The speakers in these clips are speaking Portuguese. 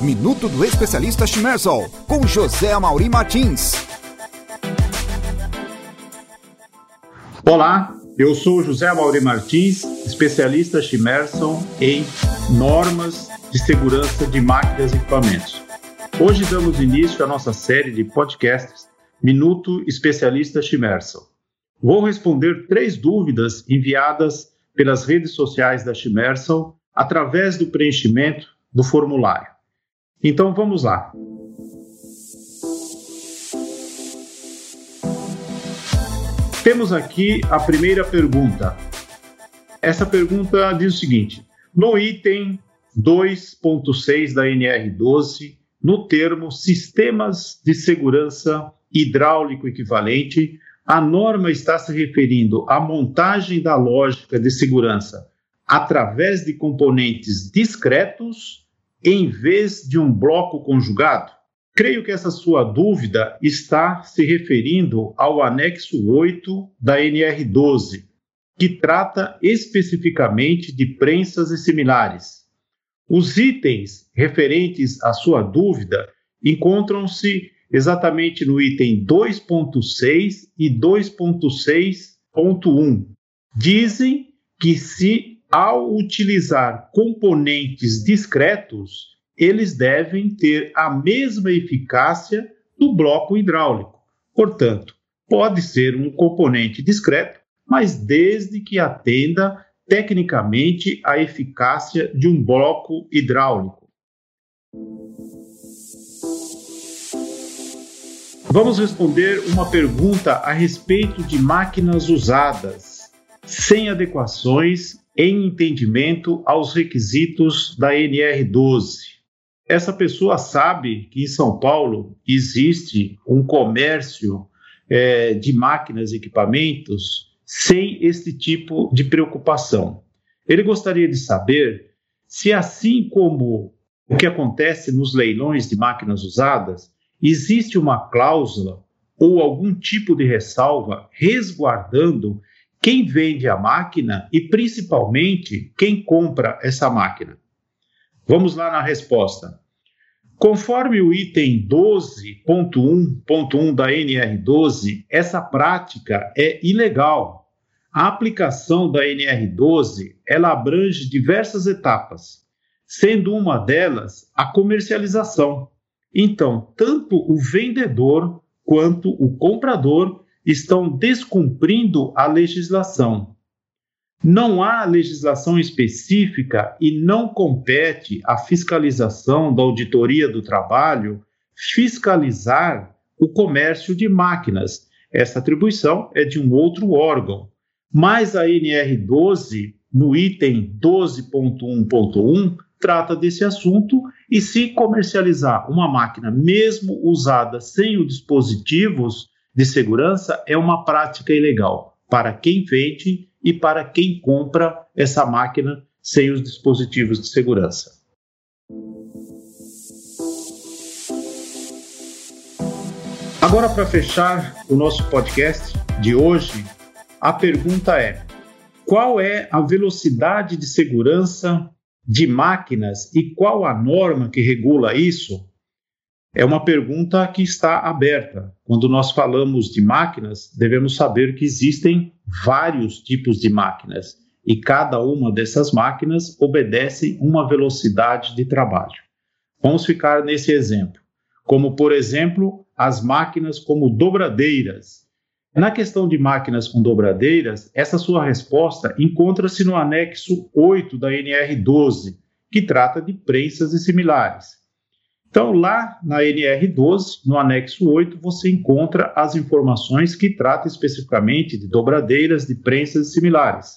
Minuto do Especialista Schmersol, com José Amaury Martins. Olá, eu sou José Amaury Martins, especialista Schmerson em normas de segurança de máquinas e equipamentos. Hoje damos início à nossa série de podcasts Minuto Especialista Schmerson. Vou responder três dúvidas enviadas pelas redes sociais da Schmerson através do preenchimento do formulário. Então vamos lá. Temos aqui a primeira pergunta. Essa pergunta diz o seguinte: no item 2.6 da NR12, no termo Sistemas de Segurança Hidráulico Equivalente, a norma está se referindo à montagem da lógica de segurança através de componentes discretos em vez de um bloco conjugado? Creio que essa sua dúvida está se referindo ao anexo 8 da NR12, que trata especificamente de prensas e similares. Os itens referentes à sua dúvida encontram-se exatamente no item 2.6 e 2.6.1. Dizem que se ao utilizar componentes discretos, eles devem ter a mesma eficácia do bloco hidráulico. Portanto, pode ser um componente discreto, mas desde que atenda tecnicamente à eficácia de um bloco hidráulico. Vamos responder uma pergunta a respeito de máquinas usadas, sem adequações em entendimento aos requisitos da NR12. Essa pessoa sabe que em São Paulo existe um comércio é, de máquinas e equipamentos sem este tipo de preocupação. Ele gostaria de saber se, assim como o que acontece nos leilões de máquinas usadas, existe uma cláusula ou algum tipo de ressalva resguardando quem vende a máquina e principalmente quem compra essa máquina. Vamos lá na resposta. Conforme o item 12.1.1 da NR12, essa prática é ilegal. A aplicação da NR12 ela abrange diversas etapas, sendo uma delas a comercialização. Então, tanto o vendedor quanto o comprador estão descumprindo a legislação. Não há legislação específica e não compete à fiscalização da auditoria do trabalho fiscalizar o comércio de máquinas. Essa atribuição é de um outro órgão. Mas a NR12, no item 12.1.1, trata desse assunto e se comercializar uma máquina, mesmo usada sem os dispositivos de segurança é uma prática ilegal para quem vende e para quem compra essa máquina sem os dispositivos de segurança. Agora, para fechar o nosso podcast de hoje, a pergunta é: qual é a velocidade de segurança de máquinas e qual a norma que regula isso? É uma pergunta que está aberta. Quando nós falamos de máquinas, devemos saber que existem vários tipos de máquinas e cada uma dessas máquinas obedece uma velocidade de trabalho. Vamos ficar nesse exemplo, como por exemplo as máquinas como dobradeiras. Na questão de máquinas com dobradeiras, essa sua resposta encontra-se no anexo 8 da NR12, que trata de prensas e similares. Então, lá na NR12, no anexo 8, você encontra as informações que tratam especificamente de dobradeiras, de prensas similares.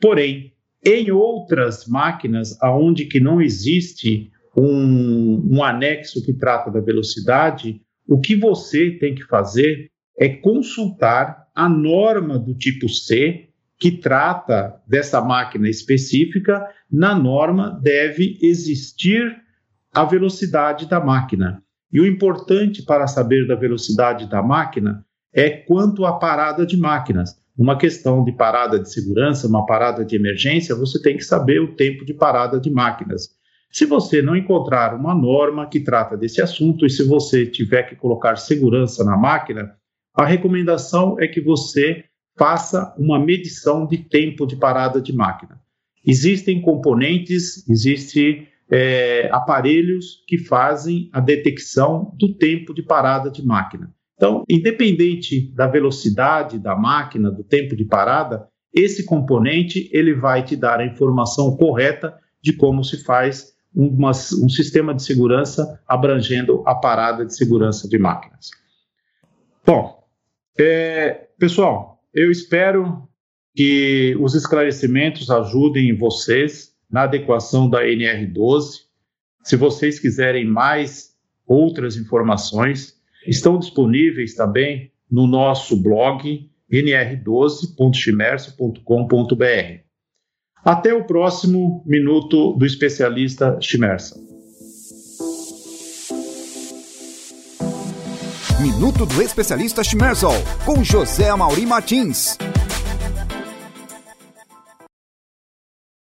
Porém, em outras máquinas, aonde que não existe um, um anexo que trata da velocidade, o que você tem que fazer é consultar a norma do tipo C, que trata dessa máquina específica. Na norma deve existir a velocidade da máquina. E o importante para saber da velocidade da máquina é quanto à parada de máquinas. Uma questão de parada de segurança, uma parada de emergência, você tem que saber o tempo de parada de máquinas. Se você não encontrar uma norma que trata desse assunto e se você tiver que colocar segurança na máquina, a recomendação é que você faça uma medição de tempo de parada de máquina. Existem componentes, existem é, aparelhos que fazem a detecção do tempo de parada de máquina. Então, independente da velocidade da máquina, do tempo de parada, esse componente ele vai te dar a informação correta de como se faz uma, um sistema de segurança abrangendo a parada de segurança de máquinas. Bom, é, pessoal, eu espero que os esclarecimentos ajudem vocês na adequação da NR12. Se vocês quiserem mais outras informações, estão disponíveis também no nosso blog nr12.chimerso.com.br. Até o próximo Minuto do Especialista Chimersa. Minuto do Especialista Schmersol, com José Amauri Martins.